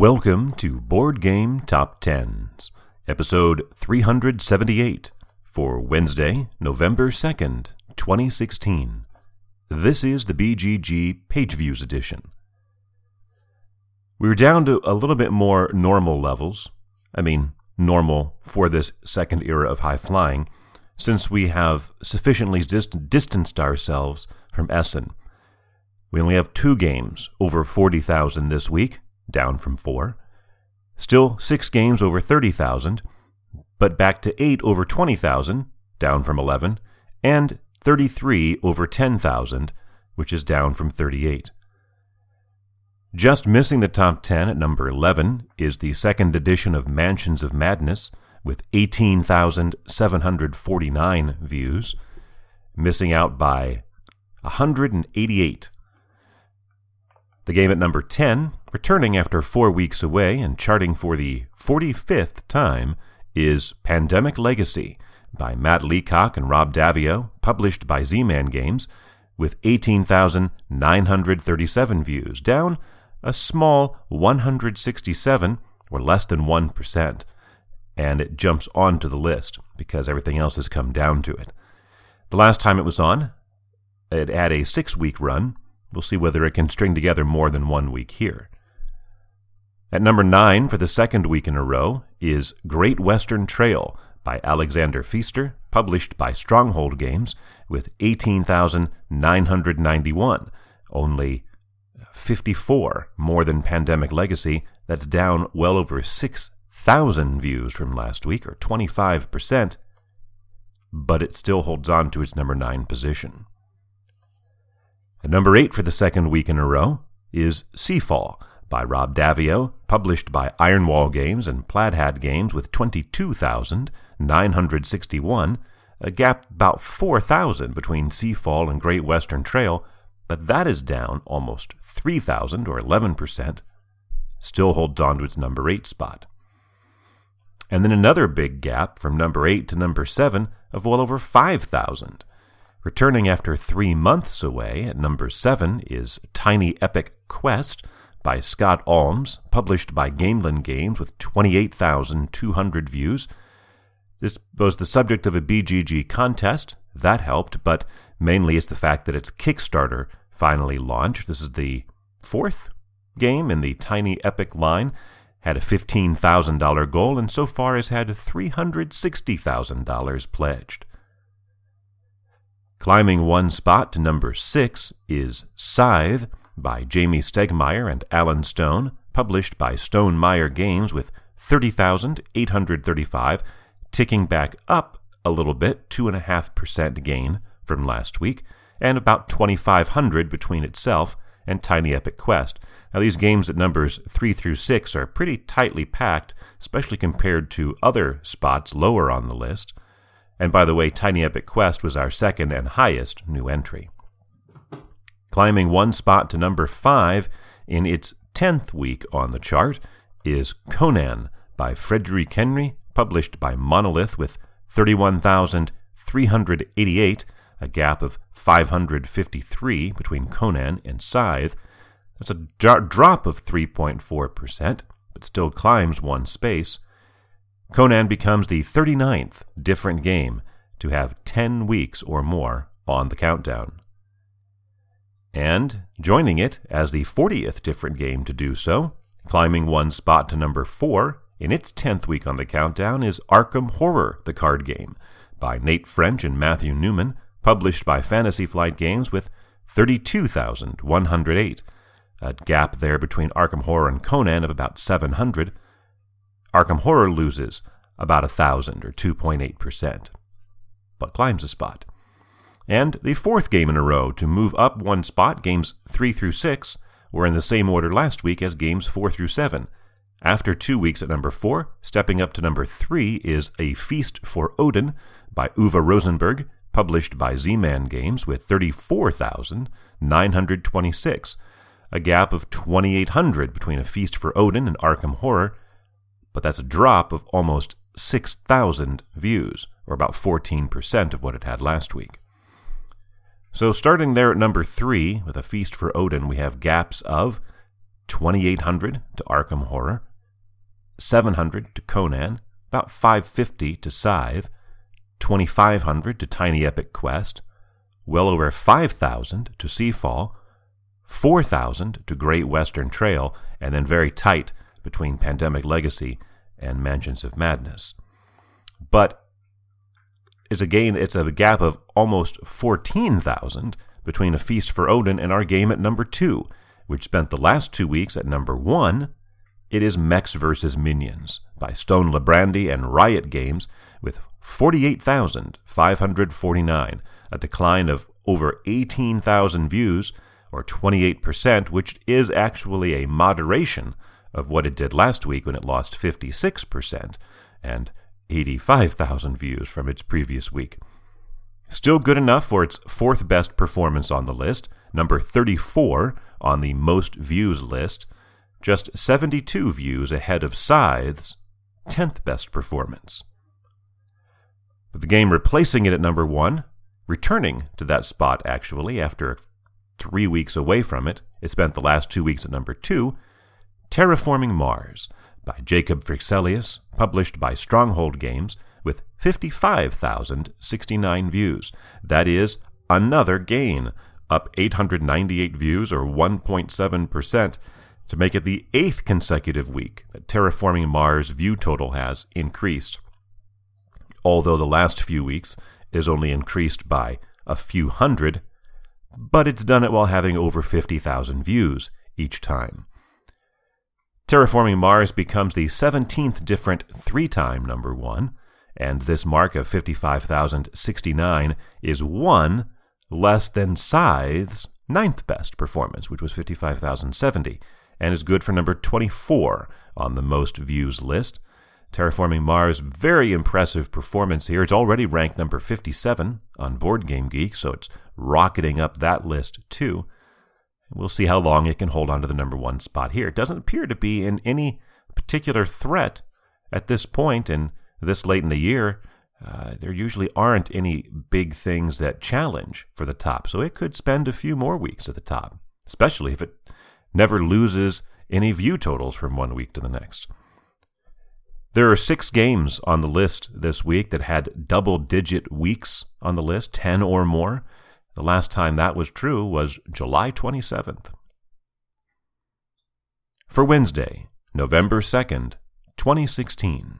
Welcome to Board Game Top Tens, episode 378 for Wednesday, November 2nd, 2016. This is the BGG Page Views edition. We're down to a little bit more normal levels. I mean, normal for this second era of high flying, since we have sufficiently dist- distanced ourselves from Essen. We only have two games over 40,000 this week, down from four. Still six games over 30,000, but back to eight over 20,000, down from 11, and 33 over 10,000, which is down from 38. Just missing the top 10 at number 11 is the second edition of Mansions of Madness with 18,749 views, missing out by 188. The game at number 10, returning after four weeks away and charting for the 45th time, is Pandemic Legacy by Matt Leacock and Rob Daviau, published by Z Man Games, with 18,937 views, down a small 167, or less than 1%. And it jumps onto the list because everything else has come down to it. The last time it was on, it had a six week run. We'll see whether it can string together more than one week here. At number nine for the second week in a row is Great Western Trail by Alexander Pfister, published by Stronghold Games, with 18,991, only 54 more than Pandemic Legacy. That's down well over 6,000 views from last week, or 25%, but it still holds on to its number 9 position. At number 8 for the second week in a row is Seafall by Rob Daviau, published by Ironwall Games and Plaid Hat Games with 22,961, a gap about 4,000 between Seafall and Great Western Trail, but that is down almost 3,000 or 11%, still holds on to its number 8 spot. And then another big gap from number 8 to number 7 of well over 5,000. Returning after three months away at number 7 is Tiny Epic Quest by Scott Almes, published by Gamelyn Games with 28,200 views. This was the subject of a BGG contest. That helped, but mainly it's the fact that its Kickstarter finally launched. This is the fourth game in the Tiny Epic line. Had a $15,000 goal and so far has had $360,000 pledged. Climbing one spot to number six is Scythe by Jamey Stegmaier and Alan Stone, published by Stonemaier Games with 30,835, ticking back up a little bit, 2.5% gain from last week, and about 2,500 between itself and Tiny Epic Quest. Now, these games at numbers 3 through 6 are pretty tightly packed, especially compared to other spots lower on the list. And by the way, Tiny Epic Quest was our second and highest new entry. Climbing one spot to number 5 in its 10th week on the chart is Conan by Frederic Henry, published by Monolith with 31,388, a gap of 553 between Conan and Scythe. That's a drop of 3.4%, but still climbs one space. Conan becomes the 39th different game to have 10 weeks or more on the countdown. And joining it as the 40th different game to do so, climbing one spot to number 4 in its 10th week on the countdown, is Arkham Horror, the card game, by Nate French and Matthew Newman, published by Fantasy Flight Games with 32,108, a gap there between Arkham Horror and Conan of about 700. Arkham Horror loses about 1,000 or 2.8%, but climbs a spot. And the fourth game in a row to move up one spot, games 3 through 6, were in the same order last week as games 4 through 7. After two weeks at number 4, stepping up to number 3 is A Feast for Odin by Uwe Rosenberg, published by Z Man Games with 34,926, a gap of 2,800 between A Feast for Odin and Arkham Horror, but that's a drop of almost 6,000 views, or about 14% of what it had last week. So, starting there at number 3 with A Feast for Odin, we have gaps of 2800 to Arkham Horror, 700 to Conan, about 550 to Scythe, 2500 to Tiny Epic Quest, well over 5000 to Seafall, 4000 to Great Western Trail, and then very tight between Pandemic Legacy and Mansions of Madness. But it's a gain it's a gap of almost 14,000 between A Feast for Odin and our game at number 2, which spent the last 2 weeks at number 1. It is Mechs vs. Minions by Stone Librande and Riot Games with 48,549, a decline of over 18,000 views or 28%, which is actually a moderation of what it did last week when it lost 56% and 85,000 views from its previous week. Still good enough for its fourth best performance on the list, number 34 on the most views list, just 72 views ahead of Scythe's 10th best performance. But the game replacing it at number 1, returning to that spot actually after three weeks away from it, it spent the last two weeks at number 2, Terraforming Mars by Jacob Fryxelius, published by Stronghold Games, with 55,069 views. That is another gain, up 898 views or 1.7%, to make it the eighth consecutive week that Terraforming Mars view total has increased. Although the last few weeks is only increased by a few hundred, but it's done it while having over 50,000 views each time. Terraforming Mars becomes the 17th different three time number one, and this mark of 55,069 is one less than Scythe's ninth best performance, which was 55,070, and is good for number 24 on the most views list. Terraforming Mars, very impressive performance here. It's already ranked number 57 on Board Game Geek, so it's rocketing up that list too. We'll see how long it can hold on to the number one spot here. It doesn't appear to be in any particular threat at this point, and this late in the year. Uh, there usually aren't any big things that challenge for the top, so it could spend a few more weeks at the top, especially if it never loses any view totals from one week to the next. There are six games on the list this week that had double digit weeks on the list, 10 or more. The last time that was true was July 27th. For Wednesday, November 2nd, 2016.